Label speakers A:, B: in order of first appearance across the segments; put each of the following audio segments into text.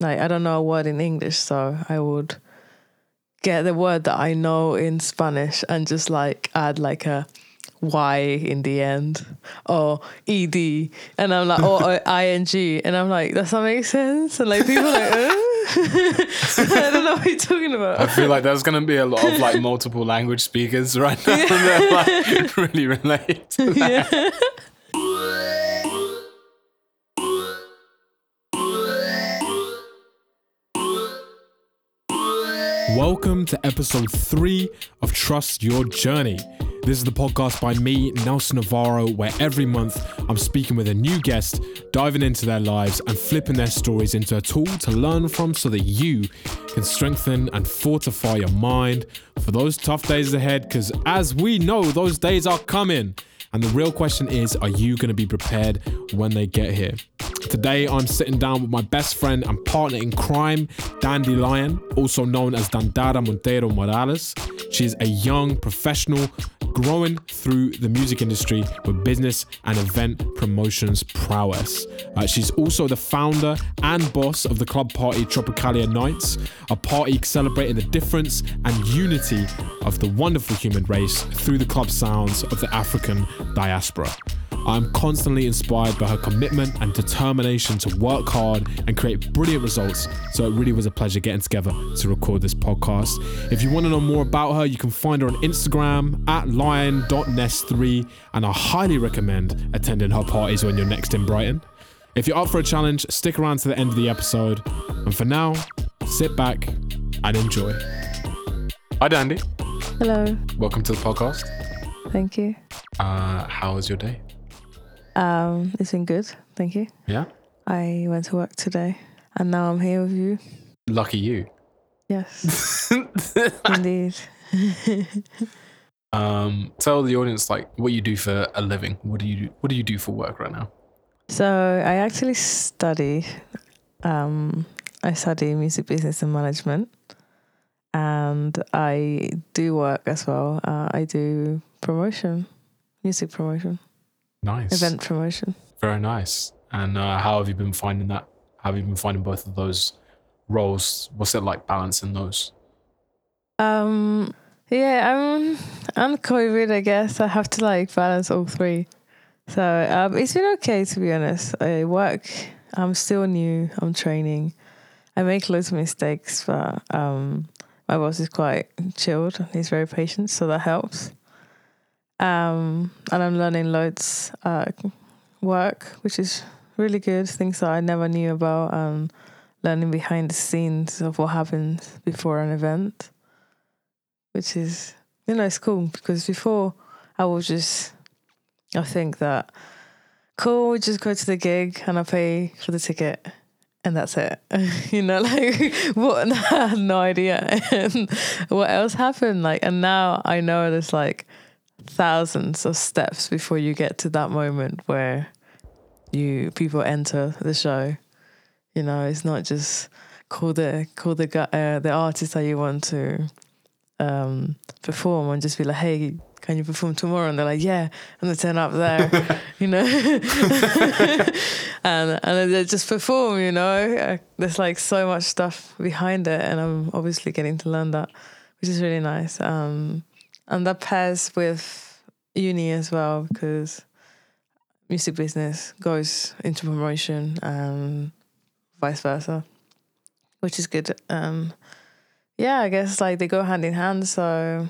A: like I don't know a word in English, so I would get the word that I know in Spanish and just like add like a Y in the end or ED and I'm like or, or ING and I'm like does that make sense? And like people are like uh? I don't know what you're talking about.
B: I feel like there's going to be a lot of like multiple language speakers right now. And they're like really relate to that.
A: yeah
C: Welcome to episode three of Trust Your Journey. This is the podcast by me, Nelson Navarro, where every month I'm speaking with a new guest, diving into their lives and flipping their stories into a tool to learn from so that you can strengthen and fortify your mind for those tough days ahead. Because as we know, those days are coming. And the real question is are you going to be prepared when they get here? Today, I'm sitting down with my best friend and partner in crime, Dandelion, also known as Dandara Montero Morales. She's a young professional growing through the music industry with business and event promotions prowess. Uh, she's also the founder and boss of the club party Tropicalia Nights, a party celebrating the difference and unity of the wonderful human race through the club sounds of the African diaspora. I'm constantly inspired by her commitment and determination to work hard and create brilliant results. So it really was a pleasure getting together to record this podcast. If you want to know more about her, you can find her on Instagram at lion.nest3, and I highly recommend attending her parties when you're next in Brighton. If you're up for a challenge, stick around to the end of the episode. And for now, sit back and enjoy.
B: Hi Dandy,
A: hello
B: welcome to the podcast.
A: Thank you
B: Uh, how was your day?
A: um it's been good thank you
B: Yeah,
A: I went to work today and now I'm here with you
B: lucky you.
A: yes indeed
B: um, tell the audience like what you do for a living. What do you do? What do you do for work right now?
A: So I actually study. Um, I study music business and management, and I do work as well. Uh, I do promotion, music promotion,
B: Nice,
A: event promotion.
B: very nice. And uh, how have you been finding that? How have you been finding both of those roles? What's it like balancing those?
A: Um, yeah, I'm I'm COVID. I guess I have to like balance all three. So um, it's been okay to be honest. I work. I'm still new. I'm training. I make loads of mistakes, but um, my boss is quite chilled. He's very patient, so that helps. Um, and I'm learning loads uh, work, which is really good. Things that I never knew about, and learning behind the scenes of what happens before an event which is you know it's cool because before I was just I think that cool just go to the gig and I pay for the ticket and that's it. You know like what I had no idea. And what else happened? Like and now I know there's like thousands of steps before you get to that moment where you people enter the show you know it's not just call the call the gu- uh, the artist that you want to um, perform and just be like, hey, can you perform tomorrow? And they're like, yeah, and they turn up there, you know, and and they just perform, you know. Uh, There's like so much stuff behind it, and I'm obviously getting to learn that, which is really nice. Um, and that pairs with uni as well because music business goes into promotion and vice versa, which is good. Um, yeah, I guess like they go hand in hand, so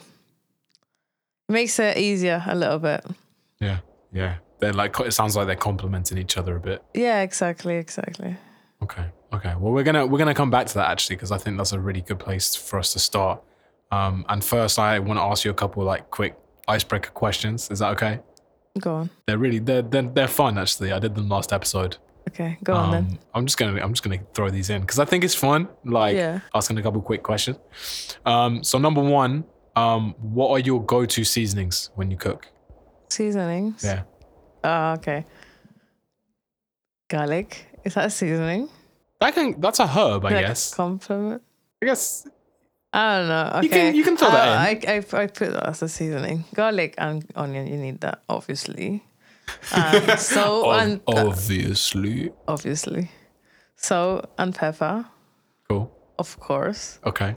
A: it makes it easier a little bit.
B: Yeah, yeah. They're like it sounds like they're complementing each other a bit.
A: Yeah, exactly, exactly.
B: Okay. Okay. Well, we're gonna we're gonna come back to that actually because I think that's a really good place for us to start. Um, and first, I want to ask you a couple like quick icebreaker questions. Is that okay?
A: Go on.
B: They're really they're they're, they're fun actually. I did them last episode.
A: Okay, go on then.
B: Um, I'm just gonna I'm just gonna throw these in because I think it's fun. Like
A: Yeah.
B: asking a couple quick questions. Um, so number one, um, what are your go-to seasonings when you cook?
A: Seasonings.
B: Yeah.
A: Oh, okay. Garlic. Is that a seasoning?
B: I can. That's a herb, I
A: like
B: guess.
A: Compliment.
B: I guess.
A: I don't know. Okay.
B: You can- you can throw that
A: Uh, I, I, I put that as a seasoning. Garlic and onion, you need that, obviously. And salt and uh,
B: obviously.
A: obviously. Salt and pepper.
B: Cool.
A: of course.
B: Okay.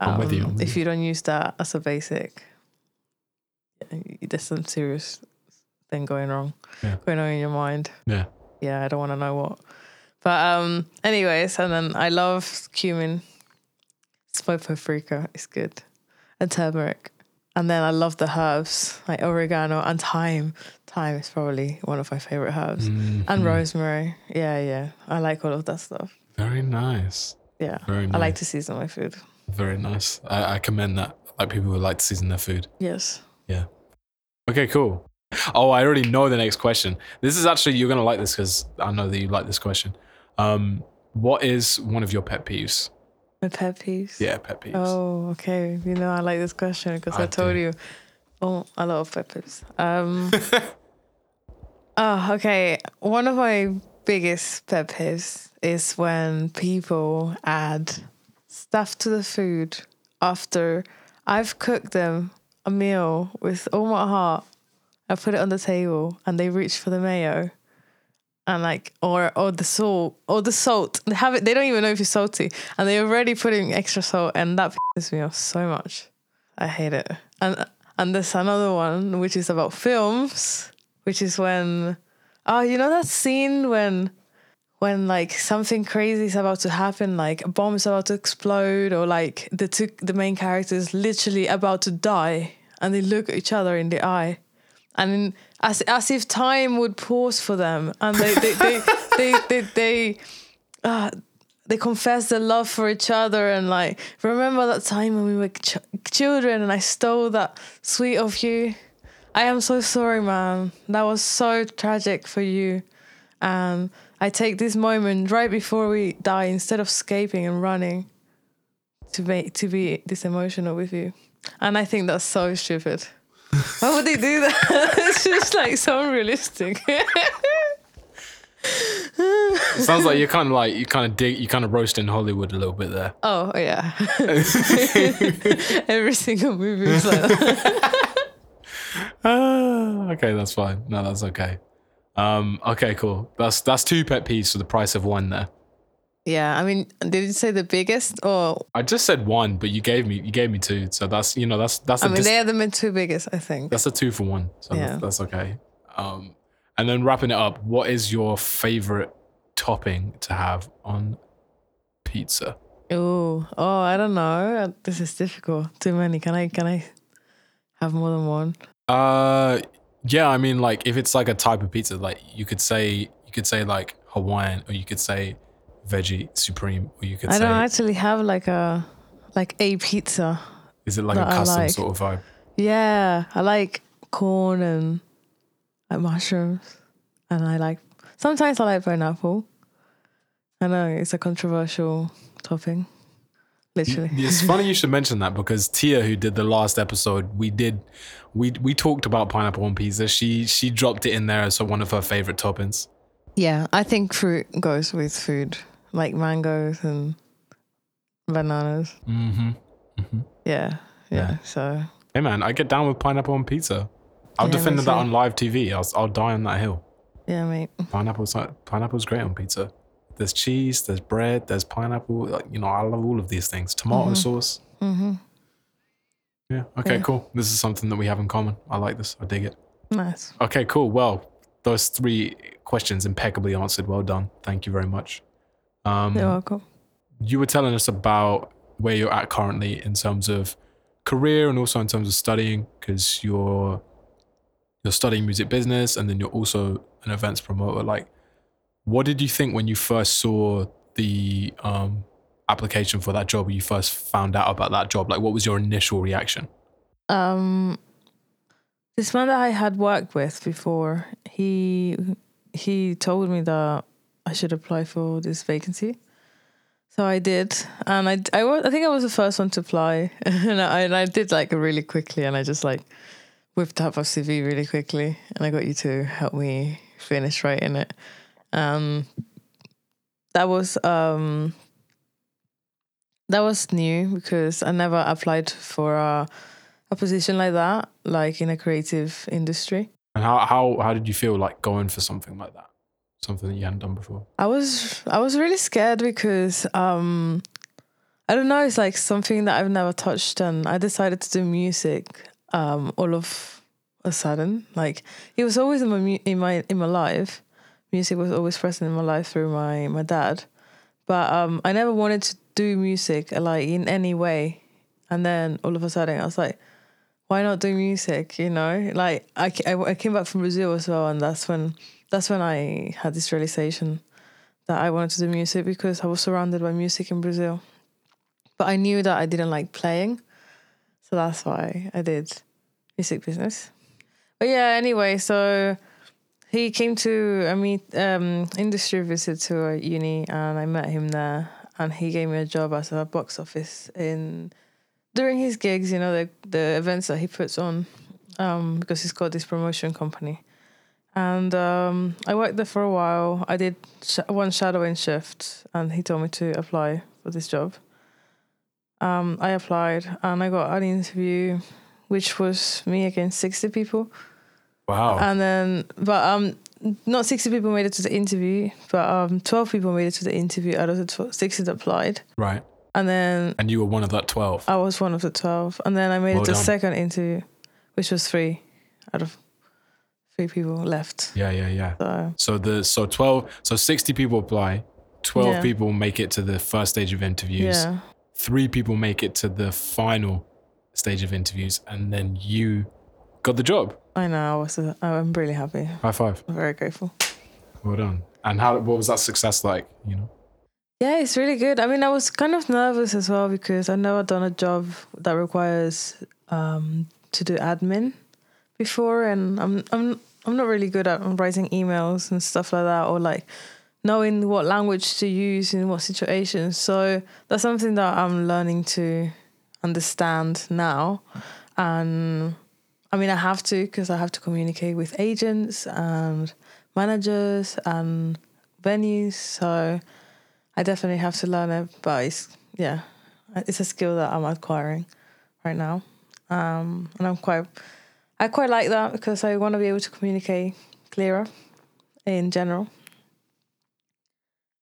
B: I'm with you, I'm with
A: Um, if you don't use that as a basic, there's some serious thing going wrong,
B: Yeah.
A: going on in your mind.
B: Yeah.
A: Yeah, I don't want to know what. But um, anyways, and then I love cumin. Smoked paprika is good, and turmeric. And then I love the herbs like oregano and thyme. Thyme is probably one of my favorite herbs, and
B: Mhm.
A: rosemary. Yeah, yeah, I like all of that stuff.
B: Very nice.
A: Yeah,
B: Very nice.
A: I like to season my food.
B: Very nice. I, I commend that. Like people who like to season their food.
A: Yes. Yeah.
B: Okay, cool. Oh, I already know the next question. This is actually you're gonna like this because I know that you like this question. Um, what is one of your pet peeves?
A: My pet peeves.
B: Yeah, pet peeves.
A: Oh, okay. You know, I like this question because I,
B: I
A: told
B: do.
A: you. Oh, a lot of peppers. Um. oh, okay. One of my biggest pet peeves is when people add stuff to the food after I've cooked them a meal with all my heart. I put it on the table and they reach for the mayo and like or or the salt or the salt. They have it. They don't even know if it's salty, and they're already putting extra salt, and that pisses me off so much. I hate it. And and there's another one which is about films, which is when oh you know that scene when when like something crazy is about to happen, like a bomb is about to explode, or like the two the main characters literally about to die, and they look at each other in the eye and as as if time would pause for them, and they they they they they, they, uh, they confess their love for each other, and like remember that time when we were ch- children, and I stole that sweet of you. I am so sorry, man. That was so tragic for you, and I take this moment right before we die, instead of escaping and running, to make to be this emotional with you, and I think that's so stupid. Why would they do that? it's just like so unrealistic.
B: It sounds like you're kind of like you kind of dig, you kind of roasting Hollywood a little bit there.
A: oh yeah. Every single movie is like that.
B: Ah, okay, that's fine. No, that's okay. Um, okay, cool. That's that's two pet peeves for the price of one there.
A: Yeah, I mean, did you say the biggest or
B: I just said one, but you gave me you gave me two, so that's you know that's that's
A: I mean
B: dis-
A: they are the two biggest, I think.
B: that's a two for one, so
A: Yeah.
B: that's, that's okay. Um, and then wrapping it up, what is your favorite topping to have on pizza?
A: Oh, oh, I don't know. This is difficult. Too many. Can I can I have more than one?
B: Uh, yeah, I mean, like if it's like a type of pizza, like you could say you could say like Hawaiian, or you could say veggie supreme, or you could
A: I don't actually have like a like a pizza.
B: is it like a custom
A: like.
B: sort of vibe?
A: Yeah, I like corn and like mushrooms, and I like sometimes I like pineapple. I know it's a controversial topping, literally.
B: It's funny you should mention that because Tia, who did the last episode, we did we we talked about pineapple on pizza. She she dropped it in there as one of her favorite toppings.
A: Yeah, I think fruit goes with food, like mangoes and bananas.
B: Mm-hmm.
A: Yeah, yeah.
B: Yeah.
A: So
B: Hey man, I get down with pineapple on pizza. I've
A: Yeah, me
B: defended that on live TV. I'll I'll die on that hill.
A: yeah, mate.
B: Pineapple's like, pineapple's great on pizza. There's cheese, there's bread, there's pineapple. Like, you know, I love all of these things. Tomato sauce.
A: hmm
B: Yeah. Okay.
A: Yeah.
B: Cool. This is something that we have in common. I like this. I dig it.
A: Nice.
B: Okay. Cool. Well, those three questions impeccably answered. Well done. Thank you very much. Um,
A: You're welcome.
B: you were telling us about where you're at currently in terms of career and also in terms of studying because you're you're studying music business and then you're also an events promoter. Like what did you think when you first saw the um application for that job or you first found out about that job? Like what was your initial reaction?
A: Um this man that I had worked with before, he he told me that I should apply for this vacancy. So I did, and I I, was, I think I was the first one to apply, and I, and I did like really quickly, and I just like whipped up a CV really quickly, and I got you to help me finish writing it. Um, that was um that was new because I never applied for a a position like that, like in a creative industry.
B: and how how how did you feel like going for something like that something that you hadn't done before
A: I was I was really scared because um I don't know. It's like something that I've never touched, and I decided to do music. Um, all of a sudden, like it was always in my in my in my life. Music was always present in my life through my my dad, but um, I never wanted to do music like in any way. And then all of a sudden, I was like, why not do music? You know, like I, I, I came back from Brazil as well, and that's when that's when I had this realization that I wanted to do music because I was surrounded by music in Brazil. But I knew that I didn't like playing. So that's why I did music business. But yeah, anyway, so he came to a meet um, industry visit to a uni and I met him there and he gave me a job as a box office in during his gigs, you know, the the events that he puts on, um, because he's got this promotion company. And um, I worked there for a while. I did sh- one shadowing shift, and he told me to apply for this job. Um, I applied, and I got an interview, which was me against sixty people.
B: Wow.
A: And then, but um, not sixty people made it to the interview, but um, twelve people made it to the interview out of the tw- sixty that applied.
B: right.
A: And then
B: And you were one of that 12.
A: I was one of the 12. And then I made
B: Well
A: it to the second interview, which was three out of three people left.
B: Yeah, yeah, yeah.
A: So,
B: So the so 12 so 60 people apply. 12
A: Yeah.
B: people make it to the first stage of interviews.
A: yeah.
B: Three people make it to the final stage of interviews and then you got the job.
A: I know. I was, uh, I'm really happy.
B: High five.
A: I'm very grateful.
B: Well done. And how what was that success like, you know?
A: Yeah, it's really good. I mean, I was kind of nervous as well because I've never done a job that requires um, to do admin before, and I'm I'm I'm not really good at writing emails and stuff like that, or like knowing what language to use in what situations. So that's something that I'm learning to understand now, and I mean, I have to because I have to communicate with agents and managers and venues. So I definitely have to learn it, but it's yeah, it's a skill that I'm acquiring right now, um, and I'm quite I quite like that because I want to be able to communicate clearer in general,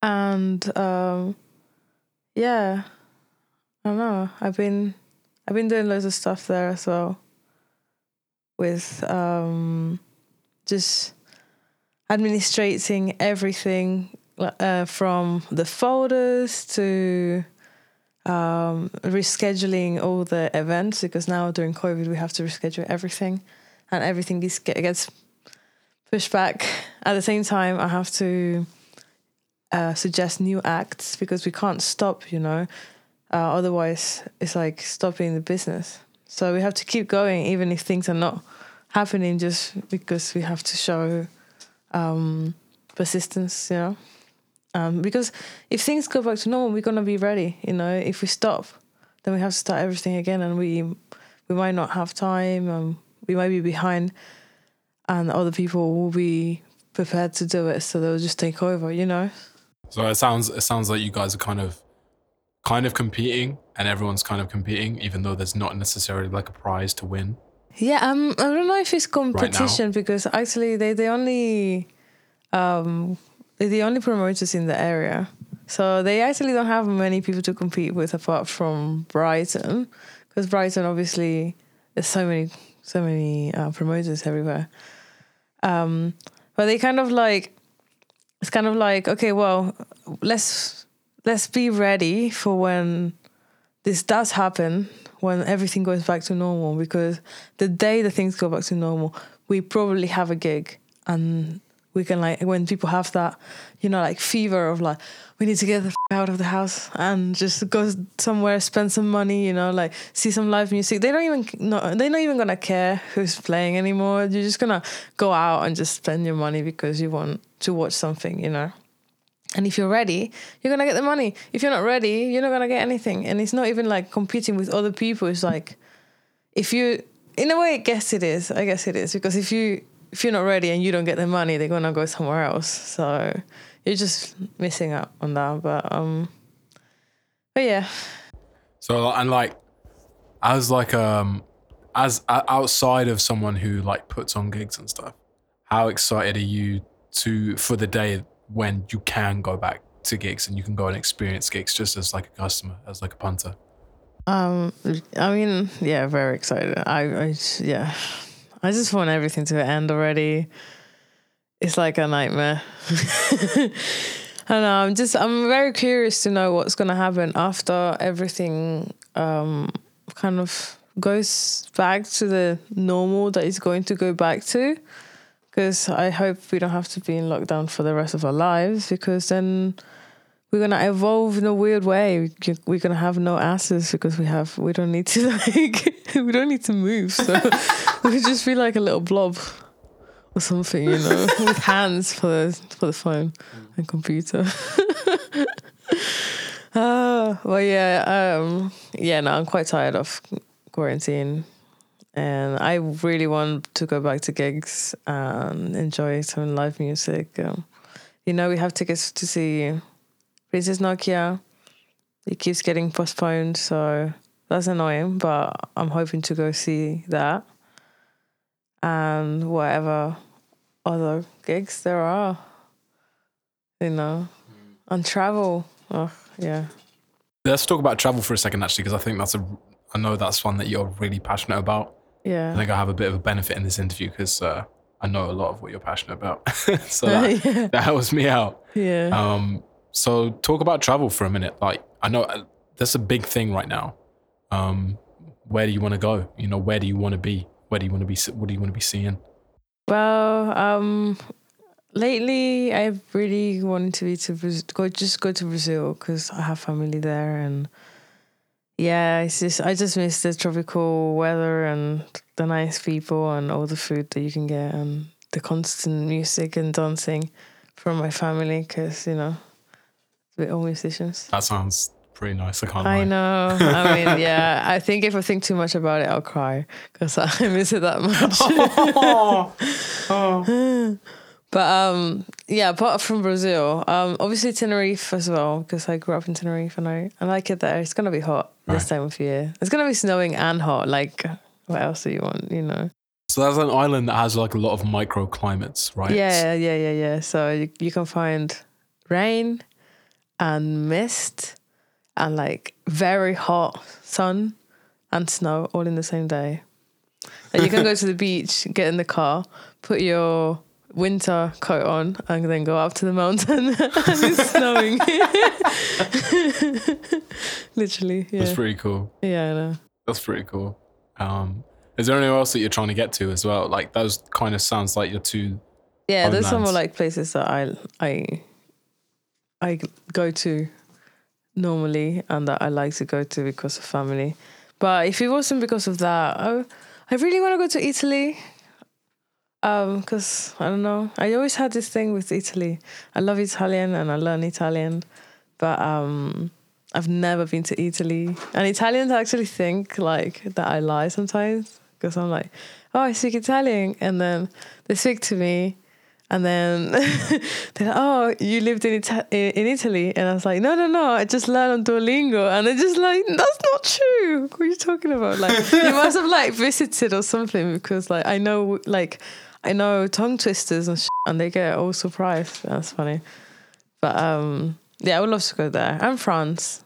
A: and um, yeah, I don't know. I've been I've been doing loads of stuff there as well, with um, just administrating everything uh, from the folders to um, rescheduling all the events because now during COVID we have to reschedule everything, and everything gets gets pushed back. At the same time, I have to uh, suggest new acts because we can't stop. You know, uh, otherwise it's like stopping the business. So we have to keep going even if things are not happening, just because we have to show um, persistence. You know. Um, because if things go back to normal, we're gonna be ready. You know, if we stop, then we have to start everything again, and we we might not have time, and we might be behind, and other people will be prepared to do it, so they'll just take over. You know.
B: So it sounds it sounds like you guys are kind of kind of competing and everyone's kind of competing even though there's not necessarily like a prize to win.
A: Yeah, um, I don't know if it's competition because actually they they only um the only promoters in the area. So they actually don't have many people to compete with apart from Brighton, because Brighton obviously there's so many so many uh, promoters everywhere. Um, but they kind of like it's kind of like okay, well, let's let's be ready for when this does happen when everything goes back to normal because the day the things go back to normal, we probably have a gig and we can like when people have that, you know, like fever of like we need to get the f- out of the house and just go somewhere, spend some money, you know, like see some live music. They don't even no, they're not even gonna care who's playing anymore. You're just gonna go out and just spend your money because you want to watch something, you know. And if you're ready, you're gonna get the money. If you're not ready, you're not gonna get anything. And it's not even like competing with other people. It's like if you, in a way, I guess it is. I guess it is because if you if you're not ready and you don't get the money, they're gonna go somewhere else. So you're just missing out on that. But um, but yeah,
B: So and like as like um as uh, outside of someone who like puts on gigs and stuff, how excited are you to for the day when you can go back to gigs and you can go and experience gigs just as like a customer, as like a punter?
A: Um, I mean, yeah, very excited. I, I yeah, I just want everything to end already. It's like a nightmare. I know. I'm just, I'm very curious to know what's gonna happen after everything, um, kind of goes back to the normal that it's going to go back to. Because I hope we don't have to be in lockdown for the rest of our lives. Because then we're gonna evolve in a weird way. We're gonna have no asses because we have we don't need to like we don't need to move. So we could just be like a little blob or something, you know, with hands for the for the phone and computer. uh, well, yeah, um, yeah. No, I'm quite tired of quarantine, and I really want to go back to gigs and enjoy some live music. Um, you know, we have tickets to see Princess Nokia. It keeps getting postponed, so that's annoying. But I'm hoping to go see that and whatever other gigs there are. You know, and travel. Oh yeah,
B: Let's talk about travel for a second, actually, because I think that's a. I know that's one that you're really passionate about.
A: Yeah.
B: I think I have a bit of a benefit in this interview because uh, I know a lot of what you're passionate about. so that,
A: yeah,
B: that helps me out.
A: yeah.
B: Um, so talk about travel for a minute. Like I know uh, that's a big thing right now. Um, where do you want to go? You know, where do you want to be? Where do you want to be? What do you want to be seeing?
A: Well, um, lately I've really wanted to be to go just go to Brazil because I have family there, and yeah, it's just I just miss the tropical weather and the nice people and all the food that you can get and the constant music and dancing from my family because you know all musicians.
B: That sounds pretty nice. I can't.
A: I
B: lie.
A: know. I mean, yeah. I think if I think too much about it, I'll cry because I miss it that much. But um, yeah, apart from Brazil, um, obviously Tenerife as well because I grew up in Tenerife and I, I like it there. It's gonna be hot this
B: Right.
A: time of year. It's gonna be snowing and hot. Like, what else do you want? You know?
B: So that's an island that has like a lot of microclimates, right?
A: Yeah, yeah, yeah, yeah. So you, you can find rain and mist and like very hot sun and snow all in the same day. And you can go to the beach, get in the car, put your winter coat on, and then go up to the mountain and it's snowing. Literally, yeah.
B: That's pretty cool.
A: yeah, I know.
B: That's pretty cool. Um, is there anywhere else that you're trying to get to as well? Like those kind of sounds like your two.
A: Yeah, there's some more like places that I I I go to normally and that I like to go to because of family. But if it wasn't because of that, I I really want to go to Italy. Um, because I don't know, I always had this thing with Italy. I love Italian and I learn Italian, but um, I've never been to Italy. And Italians actually think like that I lie sometimes because I'm like, oh, I speak Italian, and then they speak to me, and then they're like, oh, you lived in Ita- in Italy, and I was like, no, no, no, I just learned on Duolingo, and they're just like, that's not true. What are you talking about? Like, you must have like visited or something because like I know like I know tongue twisters and sh- and they get all surprised. That's funny, but um, yeah, I would love to go there. And France,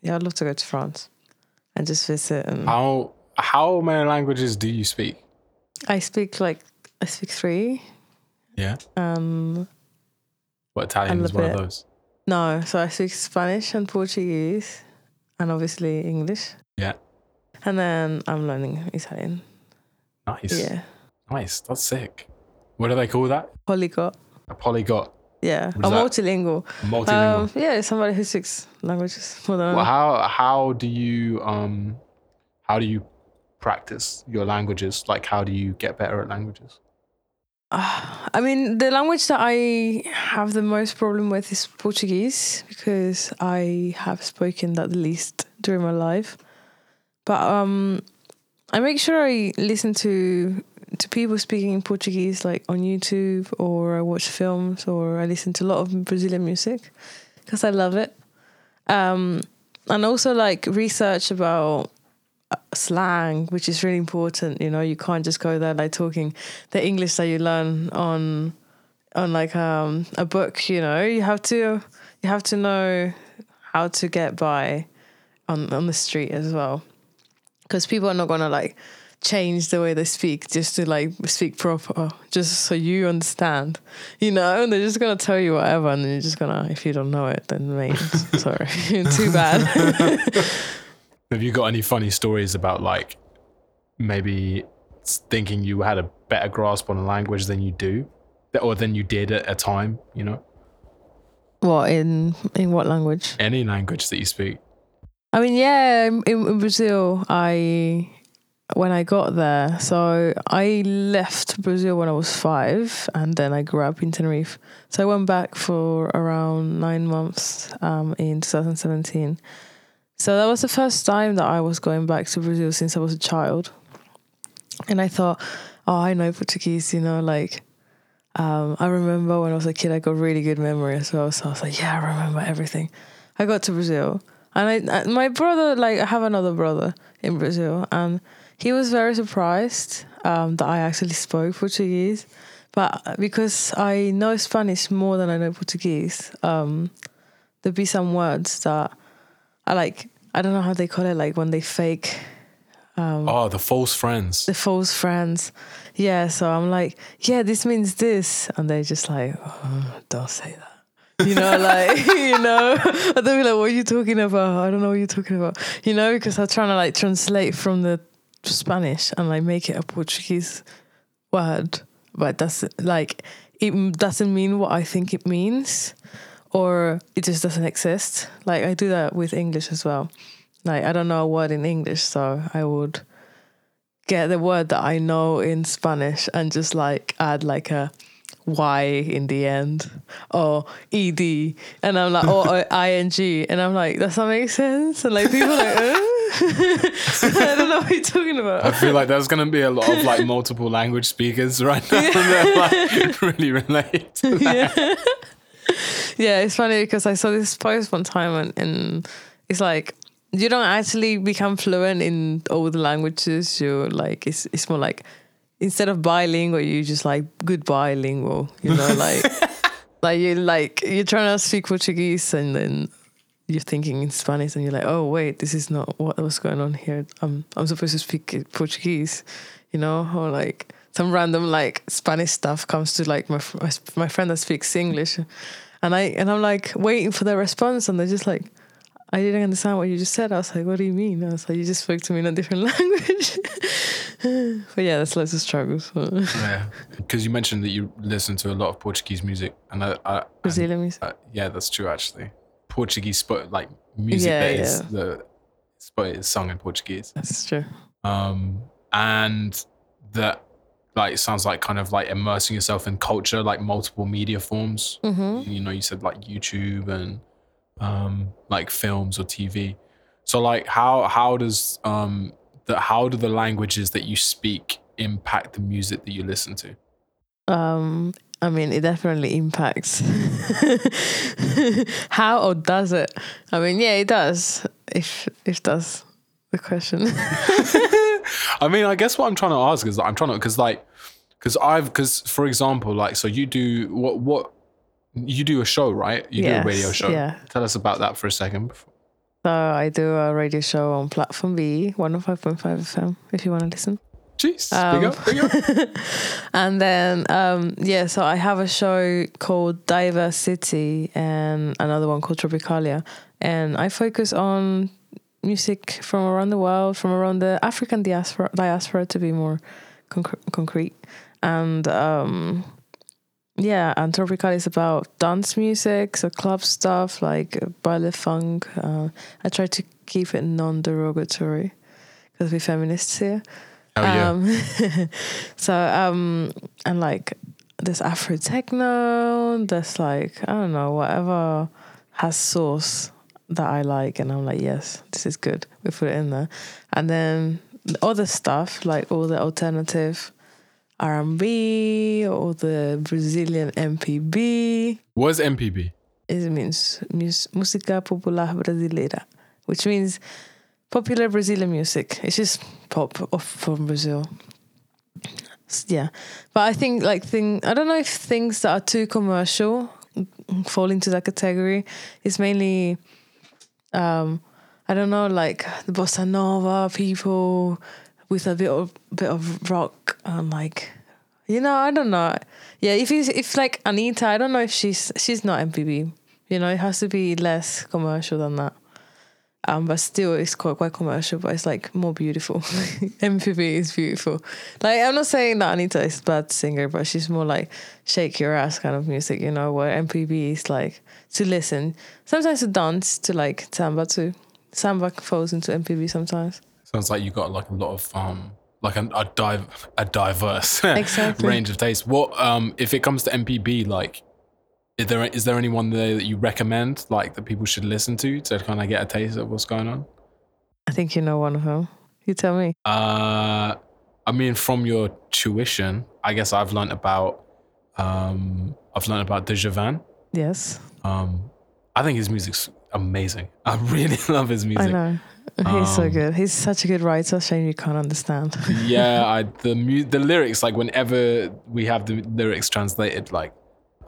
A: yeah, I'd love to go to France and just visit. And
B: How how many languages do you speak?
A: I speak like I speak three.
B: Yeah.
A: Um,
B: What Italian is one of those?
A: no, so I speak Spanish and Portuguese, and obviously English.
B: Yeah.
A: And then I'm learning Italian.
B: Nice.
A: Yeah,
B: Nice. That's sick. What do they call that?
A: polyglot.
B: A polyglot.
A: Yeah, a
B: is that?
A: multilingual.
B: Multilingual.
A: Um, yeah, somebody who speaks languages more than
B: well, how how do you um how do you practice your languages? Like how do you get better at languages?
A: I mean, the language that I have the most problem with is Portuguese because I have spoken that the least during my life. But um, I make sure I listen to to people speaking Portuguese, like on YouTube, or I watch films, or I listen to a lot of Brazilian music because I love it. Um, and also like research about slang, which is really important. You know, you can't just go there like talking the English that you learn on on like um, a book. You know, you have to you have to know how to get by on on the street as well, because people are not gonna like change the way they speak just to like speak proper, just so you understand, you know. And they're just gonna tell you whatever, and then you're just gonna if you don't know it, then mate, sorry, too bad.
B: Have you got any funny stories about like maybe thinking you had a better grasp on a language than you do, or than you did at a time? You know,
A: what in in what language?
B: any language that you speak.
A: I mean, yeah, in, in Brazil, I when I got there, so I left Brazil when I was five, and then I grew up in Tenerife. So I went back for around nine months um, in 2017. So that was the first time that I was going back to Brazil since I was a child, and I thought, oh, I know Portuguese, you know, like. Um, I remember when I was a kid, I got really good memory as well. So I was like, yeah, I remember everything. I got to Brazil, and I, I my brother, like, I have another brother in Brazil, and he was very surprised um, that I actually spoke Portuguese. But because I know Spanish more than I know Portuguese, um, there'd be some words that I like. I don't know how they call it, like when they fake Um,
B: Oh, the false friends.
A: the false friends. Yeah, so I'm like, yeah, this means this, and they're just like, oh, don't say that. You know, like you know, and they'll be like, "What are you talking about? I don't know what you're talking about." You know, because I'm trying to like translate from the Spanish and like make it a Portuguese word, but that's like it doesn't mean what I think it means, or it just doesn't exist. Like I do that with English as well. Like I don't know a word in English, so I would get the word that I know in Spanish and just like add like a Y in the end or ed, and I'm like or, or ing, and I'm like, does that make sense? And like people are like, uh? I don't know what you're talking about I
B: feel like there's gonna be a lot of like multiple language speakers right now that like really relate. To that.
A: yeah. yeah, it's funny because I saw this post one time and, and it's like you don't actually become fluent in all the languages. You're like it's it's more like instead of bilingual, you just like good bilingual. You know, like like you like you're trying to speak Portuguese and then you're thinking in Spanish and you're like, oh wait, this is not what was going on here. I'm I'm supposed to speak Portuguese, you know, or like some random like Spanish stuff comes to like my my, my friend that speaks English, and I and I'm like waiting for their response and they're just like. I didn't understand what you just said. I was like, "What do you mean?" I was like, "You just spoke to me in a different language." but yeah, there's lots of struggles.
B: Yeah, because you mentioned that you listen to a lot of Portuguese music, and I, I and,
A: Brazilian music.
B: uh, yeah, that's true actually. Portuguese spot like music
A: Yeah,
B: that is
A: yeah.
B: the spot is sung in Portuguese.
A: That's true.
B: um, and that like sounds like kind of like immersing yourself in culture, like multiple media forms.
A: Mm-hmm.
B: You know, you said like YouTube and um, like films or TV. So like, how how does um the how do the languages that you speak impact the music that you listen to?
A: Um, I mean, it definitely impacts. How or does it? I mean, yeah, it does. If if that's the question.
B: I mean, I guess what I'm trying to ask is that I'm trying to because like because I've because for example, like so you do what what you do a show right? You do a radio show.
A: yeah.
B: Tell us about that for a second.
A: so I do a radio show on Platform B, 105.5 FM, if you want to listen.
B: Jeez,
A: Um,
B: big up, big up.
A: And then, um, yeah, so I have a show called Diversity and another one called Tropicalia. And I focus on music from around the world, from around the African diaspora, diaspora to be more concre- concrete. And um, yeah, and Tropicalia is about dance music, so club stuff like baile funk. Uh, I try to keep it non derogatory because we're feminists here.
B: Oh yeah.
A: Um, so um and like there's Afro techno, there's like I don't know whatever has sauce that I like, and I'm like yes, this is good. We put it in there, and then the other stuff like all the alternative R&B or the Brazilian MPB.
B: what is MPB?
A: It means mus- música popular brasileira, which means popular Brazilian music. It's just pop of from Brazil. Yeah, but I think like thing I don't know if things that are too commercial fall into that category. It's mainly, um, I don't know, like the bossa nova people with a bit of bit of rock and like, you know, I don't know. Yeah, if it's if like Anitta, I don't know if she's she's not MPB. You know, it has to be less commercial than that. Um, but still, it's quite quite commercial, but it's like more beautiful. MPB is beautiful. Like I'm not saying that Anitta is a bad singer, but she's more like shake your ass kind of music, you know. Where MPB is like to listen, sometimes to dance, to like samba too. Samba falls into MPB sometimes.
B: Sounds like you got like a lot of um like a a, div- a diverse
A: Exactly.
B: range of taste. What um if it comes to MPB like is there is there anyone there that you recommend like that people should listen to to kind of get a taste of what's going on?
A: I think you know one of them. You tell me.
B: Uh I mean from your tuition, I guess I've learned about um I've learned about Djavan.
A: Yes,
B: Um I think his music's amazing. I really love his music.
A: I know. He's so
B: Um,
A: good. He's such a good writer. Shame you can't understand.
B: yeah, I the mu- the lyrics like whenever we have the lyrics translated, like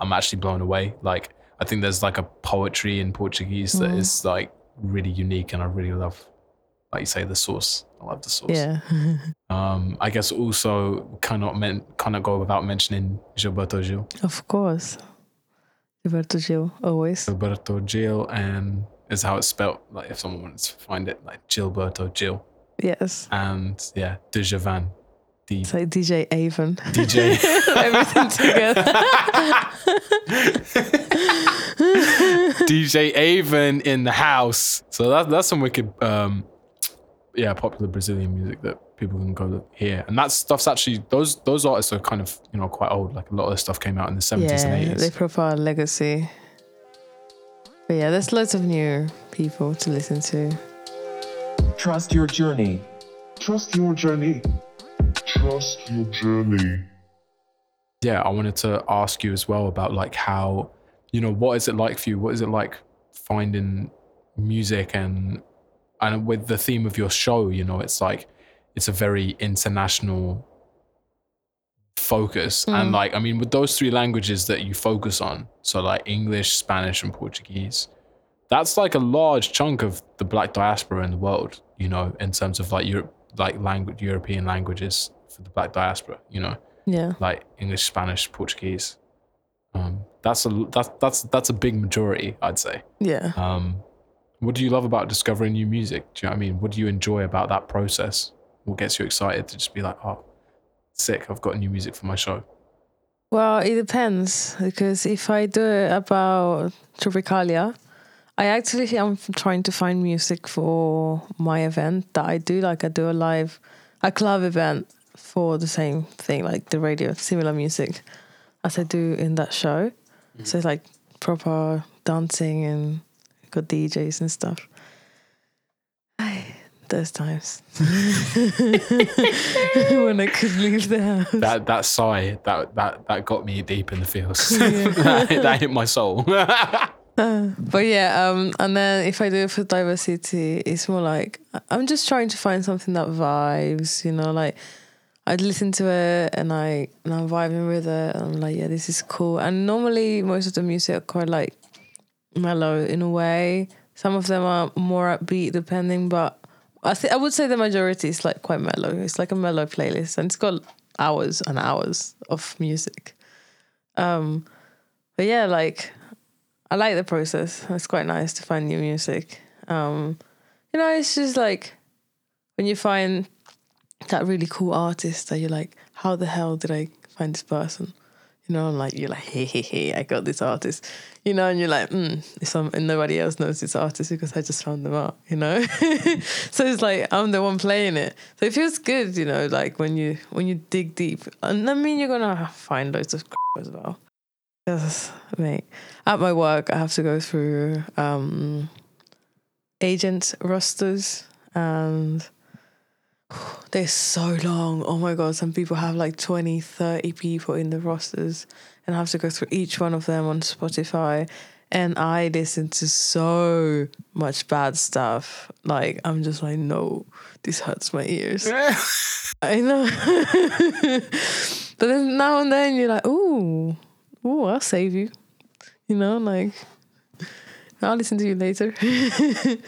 B: I'm actually blown away. Like I think there's like a poetry in Portuguese that
A: Mm.
B: is like really unique, and I really love, like you say, the source. I love the source.
A: yeah.
B: Um, I guess also cannot men- cannot go without mentioning Gilberto Gil,
A: of course. Gilberto Gil, always.
B: Gilberto Gil, and is how it's spelled. Like if someone wants to find it, like Gilberto Gil,
A: Yes.
B: and yeah, Djavan, the
A: It's like DJ Avon.
B: DJ.
A: Everything together.
B: DJ Avon in the house. So that's that's some wicked, um, yeah, popular Brazilian music that people can go hear. And that stuff's actually those those artists are kind of you know quite old. Like a lot of this stuff came out in the seventies
A: yeah,
B: and
A: they
B: eighties.
A: proper legacy. But yeah, there's loads of new people to listen to.
D: Trust your journey.
E: Trust your journey. Trust your journey.
B: Yeah, I wanted to ask you as well about like how, you know, what is it like for you? What is it like finding music and and with the theme of your show, you know, it's like it's a very international focus. And mm. like I mean with those three languages that you focus on, so like English, Spanish and Portuguese, that's like a large chunk of the black diaspora in the world, you know, in terms of like Europe like language European languages the black diaspora, you know
A: Yeah.
B: like English, Spanish, Portuguese. Um, that's a that's that's that's a big majority, I'd say.
A: Yeah.
B: Um, what do you love about discovering new music? Do you know what I mean? What do you enjoy about that process? What gets you excited to just be like, oh, sick! I've got new music for my show.
A: Well, it depends because if I do it about Tropicalia, I actually am trying to find music for my event that I do. Like I do a live, a club event for the same thing, like the radio, similar music as I do in that show. So it's like proper dancing and got DJs and stuff. Those times when I could leave the house.
B: That that sigh that that that got me deep in the feels. that, that hit my soul.
A: But yeah, um, and then if I do it for diversity, it's more like I'm just trying to find something that vibes, you know, like I'd listen to it and I and I'm vibing with it and I'm like, yeah, this is cool. And normally most of the music are quite like mellow in a way. Some of them are more upbeat depending, but I think I would say the majority is like quite mellow. It's like a mellow playlist and it's got hours and hours of music. Um but yeah, like I like the process. It's quite nice to find new music. Um, you know, it's just like when you find that really cool artist that you're like, how the hell did I find this person? You know, and like you're like, hey, hey, hey, I got this artist. You know, and you're like, mm, some and nobody else knows this artist because I just found them out. You know, so it's like I'm the one playing it. So it feels good, you know, like when you when you dig deep. And I mean, you're gonna find loads of as well. Yes, mate. At my work, I have to go through um, agent rosters, and they're so long. Oh my god, some people have like 20, 30 people in the rosters, and I have to go through each one of them on Spotify. And I listen to so much bad stuff. Like I'm just like, no, this hurts my ears. I know. but then now and then you're like, ooh, ooh, I'll save you. You know, like I'll listen to you later.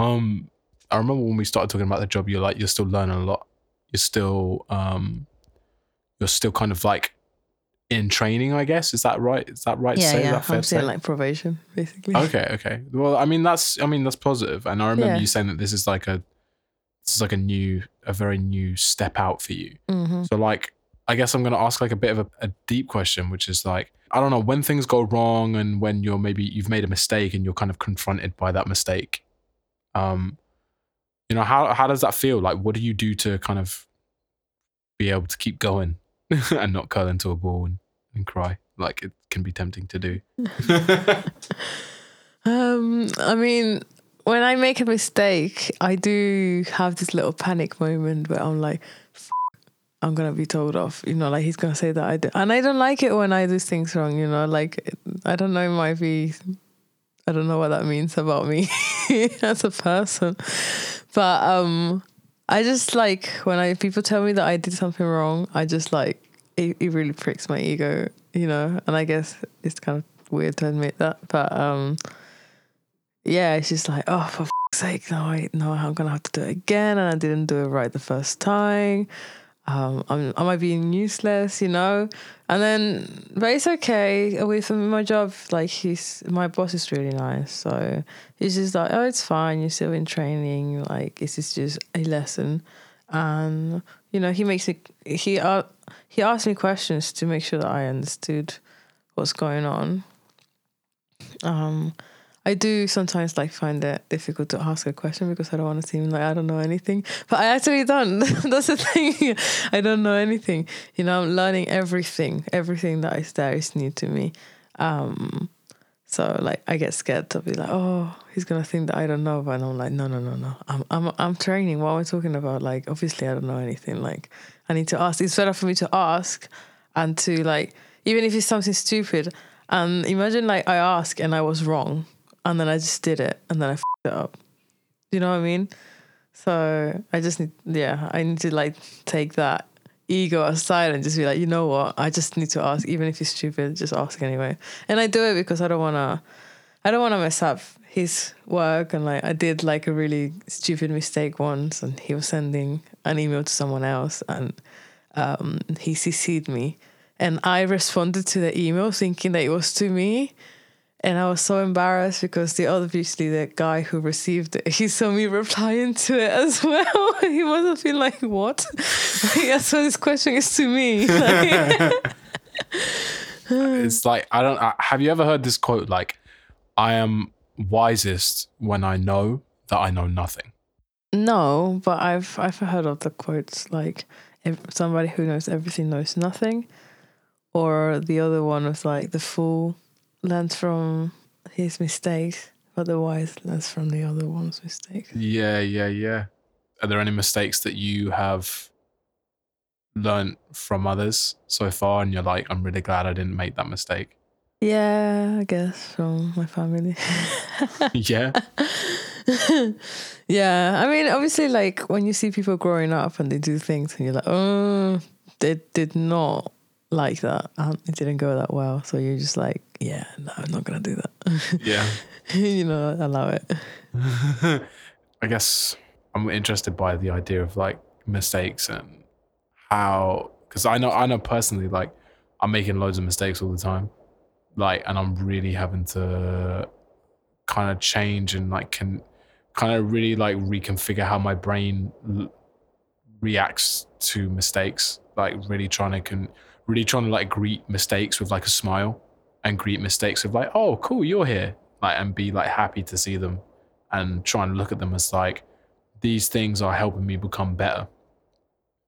B: Um, I remember when we started talking about the job, you're like, you're still learning a lot. You're still, um, you're still kind of like in training, I guess. Is that right? Is that right? to
A: yeah,
B: say?
A: Yeah.
B: that
A: I'm
B: to
A: still like probation, basically.
B: Okay, okay. Well, I mean that's I mean that's positive. and I remember
A: Yeah.
B: you saying that this is like a this is like a new a very new step out for you.
A: hmm
B: So like I guess I'm gonna ask like a bit of a, a deep question, which is like I don't know when things go wrong and when you're maybe you've made a mistake and you're kind of confronted by that mistake. Um, you know how how does that feel? Like what do you do to kind of be able to keep going and not curl into a ball and, and cry? Like it can be tempting to do.
A: Um, I mean, when I make a mistake, I do have this little panic moment where I'm like, "F- I'm gonna be told off. You know, like he's gonna say that I did, and I don't like it when I do things wrong. You know, like I don't know, it might be, I don't know what that means about me as a person, but um, I just like when I people tell me that I did something wrong, I just like it, it really pricks my ego, you know, and I guess it's kind of weird to admit that, but um yeah, it's just like, oh, for f- sake, no, I no, I'm gonna have to do it again, and I didn't do it right the first time. Um, I'm, I might be useless, you know, and then, but it's okay. Away from my job, like he's my boss is really nice, so he's just like, oh, it's fine. You're still in training. Like this is just a lesson, and you know, he makes it. He uh, he asked me questions to make sure that I understood what's going on. Um, I do sometimes like find it difficult to ask a question because I don't want to seem like I don't know anything. But I actually don't. That's the thing. I don't know anything. You know, I'm learning everything. Everything that is there is new to me. Um, so like I get scared to be like, oh, he's gonna think that I don't know, but I'm like, no, no, no, no. I'm I'm I'm training. What am I talking about? Like, obviously I don't know anything. Like, I need to ask. It's better for me to ask and to like, even if it's something stupid. And imagine like I ask and I was wrong, and then I just did it, and then I f***ed it up. Do you know what I mean? So I just need, yeah, I need to like take that ego aside and just be like, you know what? I just need to ask, even if it's stupid, just ask anyway. And I do it because I don't wanna, I don't wanna mess up his work. And like I did like a really stupid mistake once, and he was sending an email to someone else, and um, he CC'd me, and I responded to the email thinking that it was to me. And I was so embarrassed because the obviously the guy who received it, he saw me replying to it as well. he must have been like, "What?" yeah, so this question is to me. Like,
B: it's like I don't. Have you ever heard this quote? Like, I am wisest when I know that I know nothing.
A: no, but I've I've heard of the quotes like, if somebody who knows everything knows nothing, or the other one was like, the fool learns from his mistakes, but the wise learns from the other one's mistakes.
B: Yeah, yeah, yeah. Are there any mistakes that you have learned from others so far, and you're like, I'm really glad I didn't make that mistake?
A: Yeah, I guess from my family.
B: yeah,
A: yeah, I mean, obviously, like when you see people growing up and they do things, and you're like, oh, they did not like that, and it didn't go that well. So you're just like, yeah, no, I'm not gonna do that.
B: yeah.
A: you know, allow it.
B: I guess I'm interested by the idea of like mistakes and how, because I know I know personally, like I'm making loads of mistakes all the time, like, and I'm really having to kind of change and like can kind of really like reconfigure how my brain l- reacts to mistakes, like really trying to can really trying to like greet mistakes with like a smile and greet mistakes with like, oh, cool, you're here, like, and be like happy to see them and try and look at them as like these things are helping me become better.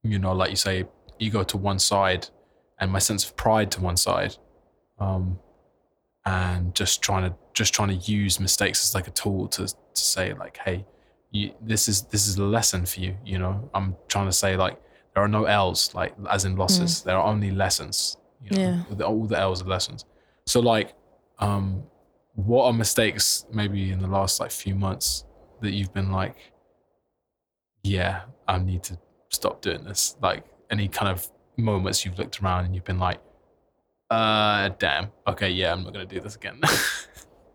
B: You know, like you say, ego to one side and my sense of pride to one side. Um, and just trying to just trying to use mistakes as like a tool to, to say like, hey, you, this is this is a lesson for you. You know, I'm trying to say like there are no L's, like as in losses. There are only lessons. You know,
A: Yeah.
B: All the L's are lessons. So like, um, what are mistakes maybe in the last like few months that you've been like, yeah, I need to stop doing this? Like any kind of moments you've looked around and you've been like, Uh, damn. Okay, yeah, I'm not gonna do this again.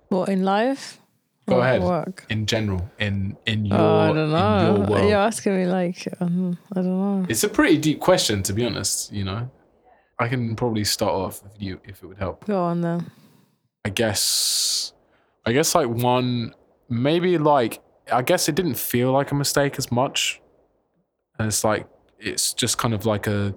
A: What in life?
B: Go ahead.
A: Work.
B: in general, in in your
A: oh, I don't
B: in
A: know.
B: your world.
A: You're asking me like um, I don't know.
B: It's a pretty deep question, to be honest. You know, I can probably start off with you if it would help.
A: Go on then.
B: I guess, I guess like one, maybe like I guess it didn't feel like a mistake as much, and it's like it's just kind of like a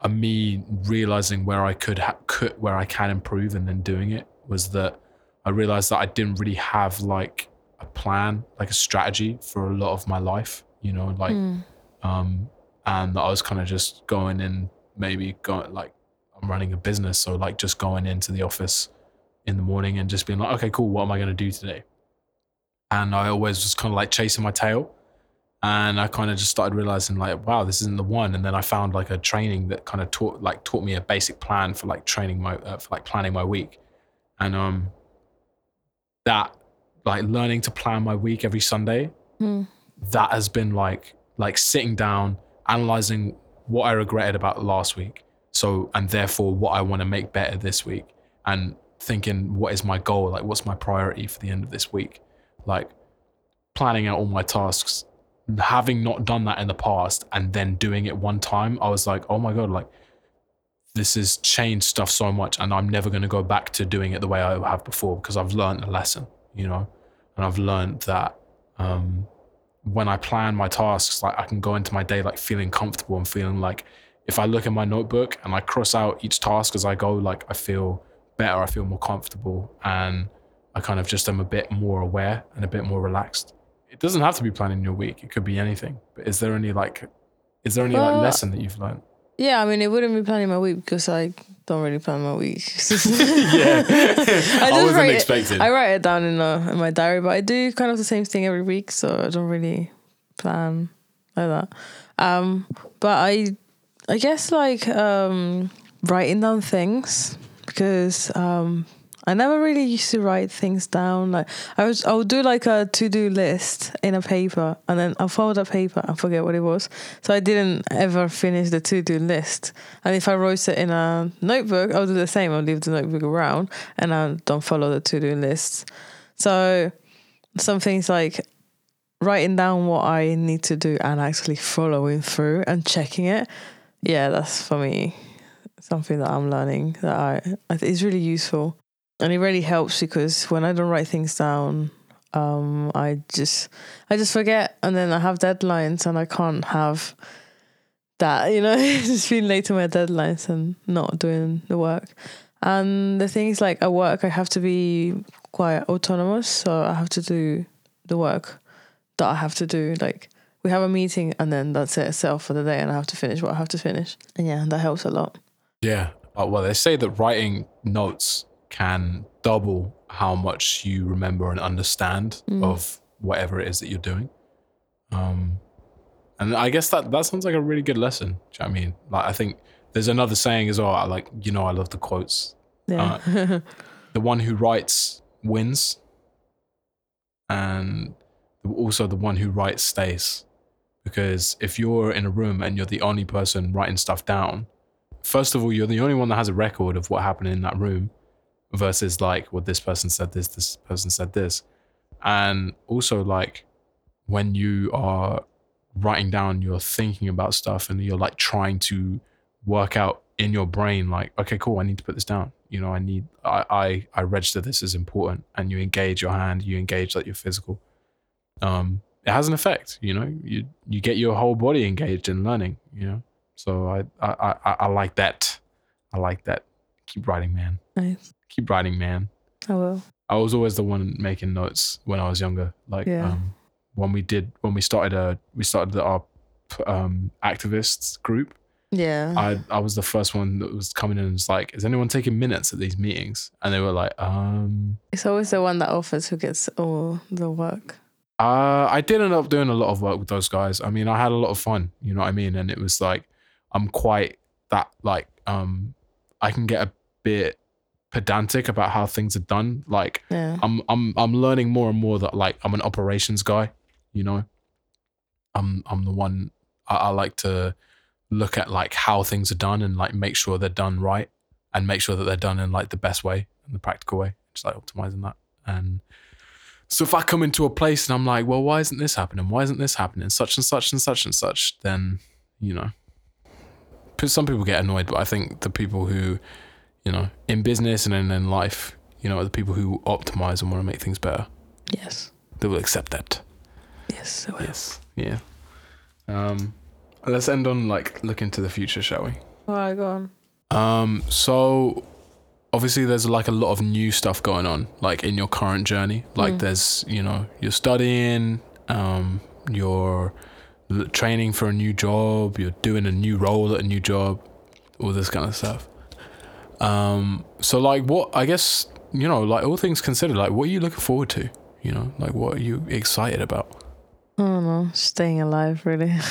B: a me realizing where I could ha- could where I can improve and then doing it was that I realized that I didn't really have like a plan, like a strategy for a lot of my life. You know, like
A: Mm.
B: um, and I was kind of just going in, maybe going like I'm running a business, so like just going into the office in the morning and just being like, okay, cool, what am I going to do today? And I always was kind of like chasing my tail, and I kind of just started realizing like, wow, this isn't the one. And then I found like a training that kind of taught like taught me a basic plan for like training my uh, for like planning my week, and um, that like learning to plan my week every Sunday
A: Mm.
B: that has been like like sitting down analyzing what i regretted about last week so and therefore what i want to make better this week and thinking what is my goal like what's my priority for the end of this week like planning out all my tasks having not done that in the past and then doing it one time i was like oh my god like this has changed stuff so much and i'm never going to go back to doing it the way i have before because i've learned a lesson you know and i've learned that um, when I plan my tasks, like I can go into my day like feeling comfortable and feeling like if I look in my notebook and I cross out each task as I go, like I feel better, I feel more comfortable, and I kind of just am a bit more aware and a bit more relaxed. It doesn't have to be planning your week; it could be anything. But is there any like, is there any
A: Well,
B: like lesson that you've learned?
A: Yeah, I mean, it wouldn't be planning my week because I don't really plan my week.
B: yeah, I,
A: just
B: wasn't
A: write it- I write it down in, uh, in my diary, but I do kind of the same thing every week, so I don't really plan like that. Um, but I, I guess like um, writing down things because um, I never really used to write things down. Like I was, I would do like a to do list in a paper, and then I'll fold that paper and forget what it was. So I didn't ever finish the to do list. And if I wrote it in a notebook, I'll do the same. I'll leave the notebook around, and I don't follow the to do list. So some things like writing down what I need to do and actually following through and checking it. Yeah, that's for me something that I'm learning that I, I is really useful. And it really helps because when I don't write things down, um, I just I just forget and then I have deadlines and I can't have that, you know, just being late to my deadlines and not doing the work. And the thing is like at work I have to be quite autonomous, so I have to do the work that I have to do. Like we have a meeting and then that's it itself for the day and I have to finish what I have to finish. And yeah, that helps a lot.
B: Yeah. Uh, well, they say that writing notes can double how much you remember and understand
A: Mm.
B: of whatever it is that you're doing. Um, and I guess that that sounds like a really good lesson. Do you know what I mean? Like, I think there's another saying as well. I Like, you know, I love the quotes.
A: Yeah.
B: The one who writes wins, and also the one who writes stays. Because if you're in a room and you're the only person writing stuff down, first of all, you're the only one that has a record of what happened in that room versus like, well, this person said this, this person said this. And also, like, when you are writing down, you're thinking about stuff and you're like trying to work out in your brain, like, okay, cool, I need to put this down. You know, I need, I, I, I register this as important. And you engage your hand, you engage like your physical. Um, it has an effect, you know, you, you get your whole body engaged in learning, you know? So I, I, I, I like that. I like that. Keep writing, man.
A: nice.
B: Keep writing, man.
A: I will.
B: I was always the one making notes when I was younger. Like
A: Yeah.
B: um, when we did when we started a we started the, our um, activists group.
A: Yeah.
B: I I was the first one that was coming in and was like, "Is anyone taking minutes at these meetings?" And they were like, "Um,
A: it's always the one that offers who gets all the work.
B: uh, I did end up doing a lot of work with those guys. I mean, I had a lot of fun. You know what I mean? And it was like, I'm quite that like um, I can get a bit pedantic about how things are done. Like
A: Yeah.
B: I'm I'm I'm learning more and more that like I'm an operations guy, you know. I'm I'm the one I, I like to look at like how things are done and like make sure they're done right and make sure that they're done in like the best way and the practical way, just like optimizing that. And so if I come into a place and I'm like, well, why isn't this happening? Why isn't this happening? Such and such and such and such, then you know, some people get annoyed, but I think the people who, you know, in business and in, in life, you know, are the people who optimize and want to make things better.
A: Yes.
B: They will accept that.
A: Yes. I will.
B: Yes. Yeah. Um, let's end on like looking to the future, shall we?
A: All right, go on.
B: Um, so obviously there's like a lot of new stuff going on, like in your current journey. Like
A: Mm.
B: there's, you know, you're studying, um, you're l- training for a new job, you're doing a new role at a new job, all this kind of stuff. Um, so like what I guess, you know, like all things considered, like what are you looking forward to? You know, like what are you excited about?
A: I don't know. Staying alive, really.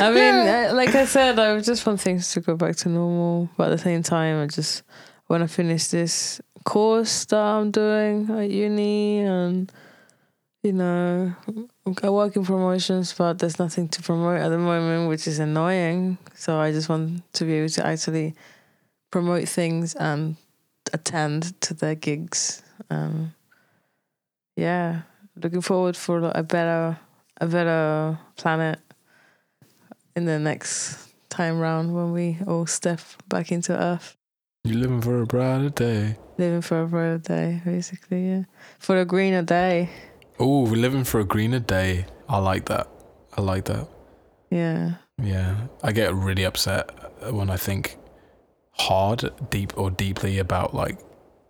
A: I mean, uh, like I said, I just want things to go back to normal. But at the same time, I just want to finish this course that I'm doing at uni. And, you know, I work in promotions, but there's nothing to promote at the moment, which is annoying. So I just want to be able to actually promote things and attend to their gigs. Um, yeah, looking forward for a better, a better planet in the next time round when we all step back into Earth,
B: You're living for a brighter day.
A: living for a brighter day, basically. Yeah, for a greener day.
B: Oh, we're living for a greener day. I like that. I like that.
A: Yeah,
B: Yeah, I get really upset when I think hard, deep, or deeply about like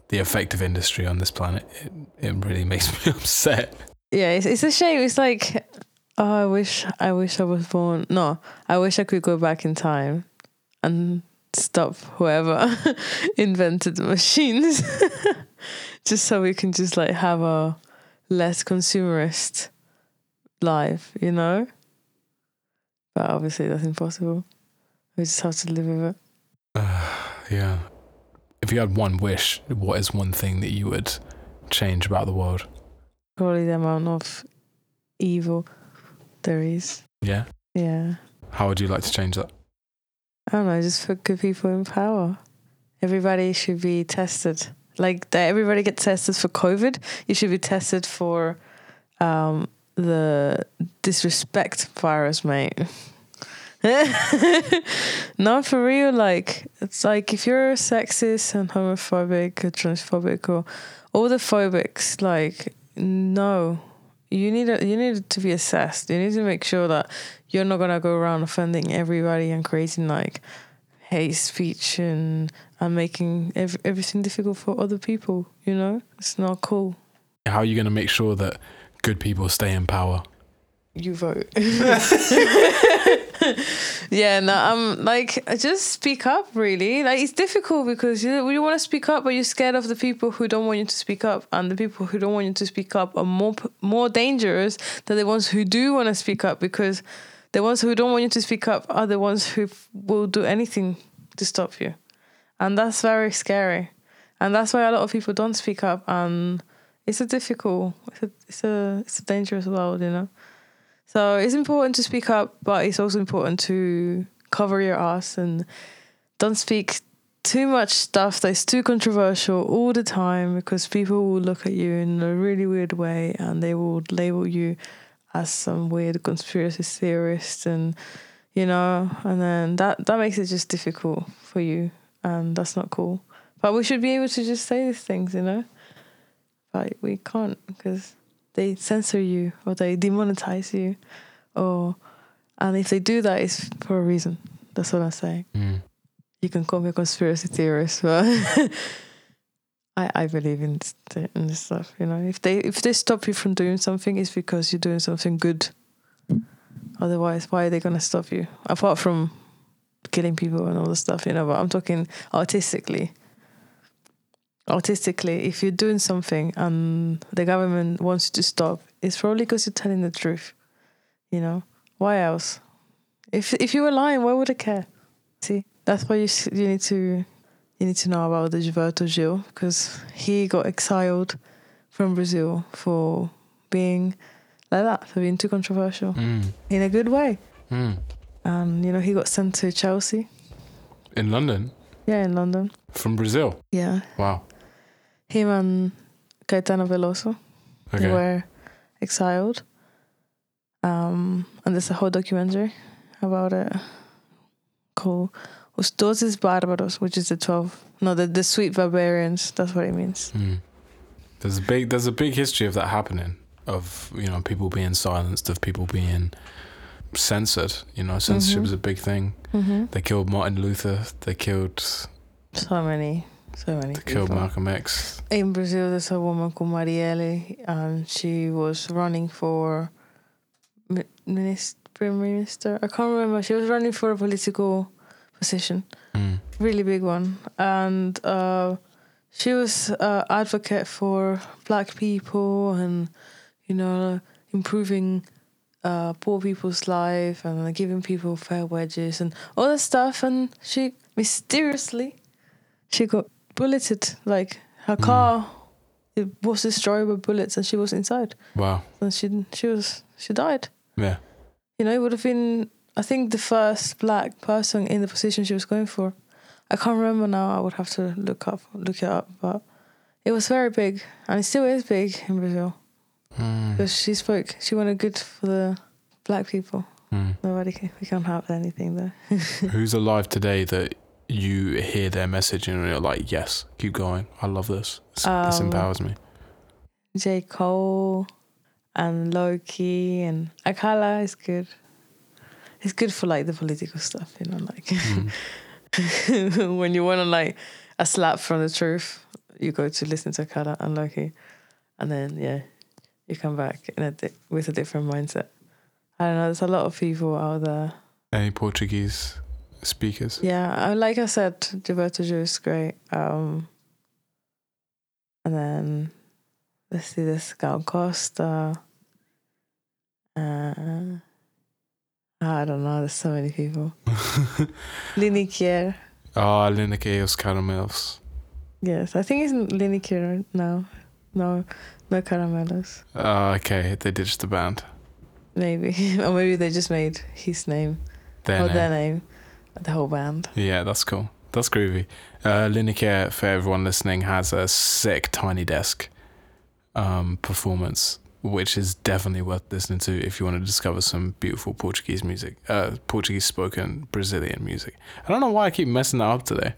B: the effect of industry on this planet. It, it really makes me upset.
A: yeah. It's it's a shame. It's like, oh, I wish, I wish I was born. No, I wish I could go back in time and stop whoever invented the machines, just so we can just like have a less consumerist life, you know. But obviously, that's impossible. We just have to live with it.
B: Yeah. If you had one wish, what is one thing that you would change about the world?
A: Probably the amount of evil there is.
B: Yeah.
A: Yeah.
B: How would you like to change that?
A: I don't know, just for good people in power. Everybody should be tested. Like that everybody gets tested for COVID. You should be tested for um, the disrespect virus, mate. no, for real. Like it's like if you're sexist and homophobic or transphobic or all the phobics, like no, you need a, you need to be assessed. You need to make sure that you're not gonna go around offending everybody and creating like hate speech and and making ev- everything difficult for other people. You know, it's not cool.
B: How are you going to make sure that good people stay in power?
A: You vote. yeah, no, I'm like just speak up. Really, like it's difficult because you you want to speak up, but you're scared of the people who don't want you to speak up, and the people who don't want you to speak up are more more dangerous than the ones who do want to speak up because the ones who don't want you to speak up are the ones who will do anything to stop you, and that's very scary, and that's why a lot of people don't speak up, and it's a difficult, it's a it's a, it's a dangerous world, you know. So it's important to speak up, but it's also important to cover your ass and don't speak too much stuff that's too controversial all the time because people will look at you in a really weird way and they will label you as some weird conspiracy theorist and you know and then that that makes it just difficult for you and that's not cool. But we should be able to just say these things you know? But we can't because they censor you or they demonetize you or and if they do that it's for a reason. That's what i'm saying.
B: Mm.
A: you can call me a conspiracy theorist but I, I believe in in this stuff you know if they if they stop you from doing something it's because you're doing something good otherwise why are they to stop you apart from killing people and all the stuff you know but i'm talking artistically artistically, if you're doing something and the government wants you to stop, it's probably because you're telling the truth. You know, why else? If if you were lying, why would I care? See, that's why you you need to you need to know about the Gilberto Gil because he got exiled from Brazil for being like that, for being too controversial
B: Mm.
A: in a good way.
B: Mm.
A: and you know he got sent to Chelsea.
B: In London
A: Yeah, in London.
B: from Brazil.
A: Yeah,
B: Wow.
A: him and Caetano Veloso
B: Okay.
A: were exiled. Um, and there's a whole documentary about it called Os Doces Bárbaros, which is the 12, no, the, the sweet barbarians. That's what it means.
B: Hmm. There's a big there's a big history of that happening. Of you know people being silenced, of people being censored. You know, censorship
A: Mhm.
B: is a big thing.
A: hmm
B: They killed Martin Luther. They killed
A: So many, so many
B: they killed
A: people.
B: Malcolm X.
A: In Brazil, there's a woman called Marielle, and she was running for minister, prime minister. I can't remember. She was running for a political position,
B: Hmm.
A: really big one, and uh, she was uh, advocate for black people and you know improving uh, poor people's life and giving people fair wages and all that stuff. And she mysteriously she got bulleted. Like her car, it was destroyed by bullets, and she was inside.
B: Wow.
A: And she she was she died.
B: Yeah.
A: You know, it would have been I think the first black person in the position she was going for. I can't remember now. I would have to look up look it up, but it was very big, and it still is big in Brazil
B: Hmm.
A: because she spoke. She wanted good for the black people.
B: Hmm.
A: Nobody can, we can't have anything there.
B: Who's alive today that you hear their message and you're like, yes, keep going. I love this. This, this
A: Um,
B: empowers me.
A: J Cole and Loki and Akala is good. It's good for like the political stuff, you know, like
B: Hmm.
A: when you want to like a slap from the truth, you go to listen to Akala and Loki, and then yeah, you come back in a di- with a different mindset. I don't know. There's a lot of people out there.
B: Any Portuguese speakers?
A: Yeah, like I said, Gilberto Gil is great. Um, and then let's see this Gal Costa. Uh, I don't know. There's so many people. Liniker.
B: Ah, Liniker os Caramelows.
A: Yes, I think it's Liniker now. No, no caramelos.
B: Ah, okay, they ditched the band.
A: Maybe, or maybe they just made his name
B: Their
A: or
B: name.
A: their name, the whole band.
B: Yeah, that's cool. That's groovy. Uh, Liniker, for everyone listening, has a sick Tiny Desk um, performance, which is definitely worth listening to if you want to discover some beautiful Portuguese music, uh, Portuguese spoken Brazilian music. I don't know why I keep messing that up today.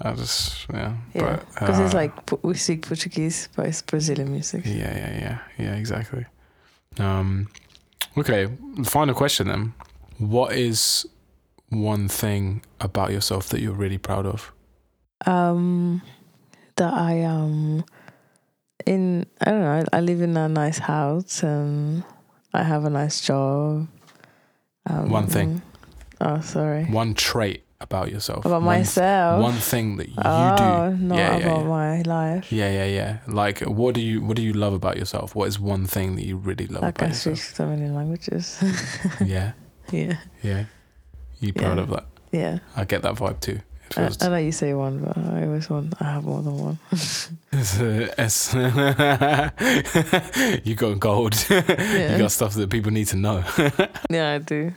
B: I just, yeah.
A: Yeah,
B: but,
A: because it's
B: uh,
A: like we speak Portuguese, but it's Brazilian music.
B: Yeah, yeah, yeah, yeah, exactly. Um, okay, final question then. What is one thing about yourself that you're really proud of?
A: um that I um in I don't know I live in a nice house and I have a nice job. Um,
B: One thing.
A: Oh, sorry.
B: One trait about yourself.
A: About
B: one,
A: myself.
B: One thing that you
A: oh,
B: do.
A: not
B: yeah, yeah,
A: about
B: yeah.
A: my life.
B: Yeah, yeah, yeah. Like, what do you what do you love about yourself? What is one thing that you really love
A: I
B: about
A: can speak so many languages.
B: Yeah,
A: yeah,
B: yeah. You proud
A: Yeah.
B: of that?
A: yeah.
B: I get that vibe too.
A: I. I know you say one, but I always want. I have more than one.
B: It's, uh, it's you got gold.
A: Yeah.
B: You got stuff that people need to know.
A: yeah, I do.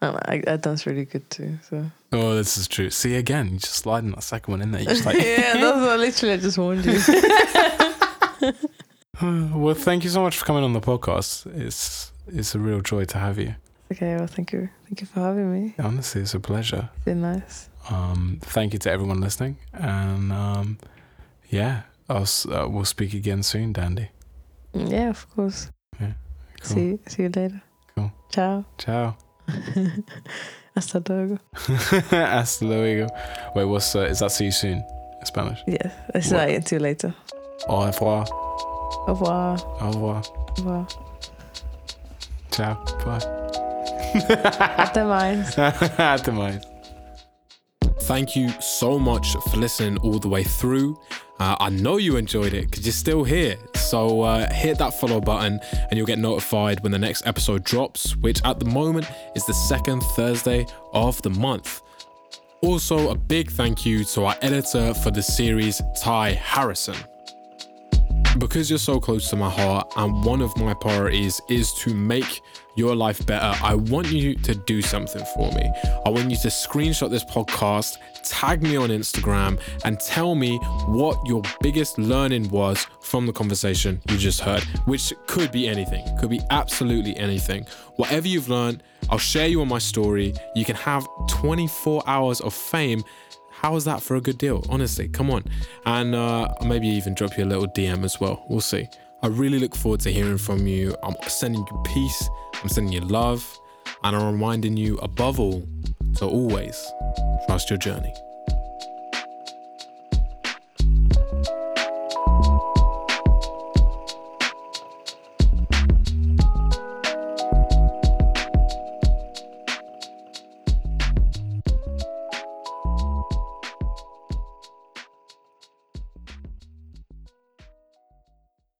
A: And I, I dance really good too. So
B: oh, this is true. See again, you just sliding that second one in there. You just like.
A: yeah, that's what literally I just warned you.
B: well, thank you so much for coming on the podcast. It's it's a real joy to have you.
A: okay, well, thank you, thank you for having me.
B: Honestly, it's a pleasure.
A: It's been nice.
B: Um, thank you to everyone listening, and um, yeah, I'll, uh, we'll speak again soon, Dandy.
A: Yeah, of course.
B: Cool.
A: See, see you later.
B: Cool.
A: Ciao.
B: Ciao.
A: Hasta luego.
B: Hasta luego. Wait, what's uh, is that? See you soon. In Spanish.
A: Yes, it's
B: What?
A: like see you later.
B: Au revoir.
A: Au revoir.
B: Au revoir.
A: Au revoir.
B: Ciao. Bye.
A: Até mais.
B: Até mais.
C: Thank you so much for listening all the way through. Uh, I know you enjoyed it because you're still here. So uh, hit that follow button and you'll get notified when the next episode drops, which at the moment is the second Thursday of the month. Also, a big thank you to our editor for the series, Ty Harrison.
B: Because you're so close to my heart and one of my priorities is to make your life better, I want you to do something for me. I want you to screenshot this podcast, tag me on Instagram, and tell me what your biggest learning was from the conversation you just heard, which could be anything, could be absolutely anything. Whatever you've learned, I'll share you on my story. You can have 24 hours of fame how is that for a good deal? Honestly, come on. And uh, maybe even drop you a little DM as well. We'll see. I really look forward to hearing from you. I'm sending you peace, I'm sending you love, and I'm reminding you above all to always trust your journey.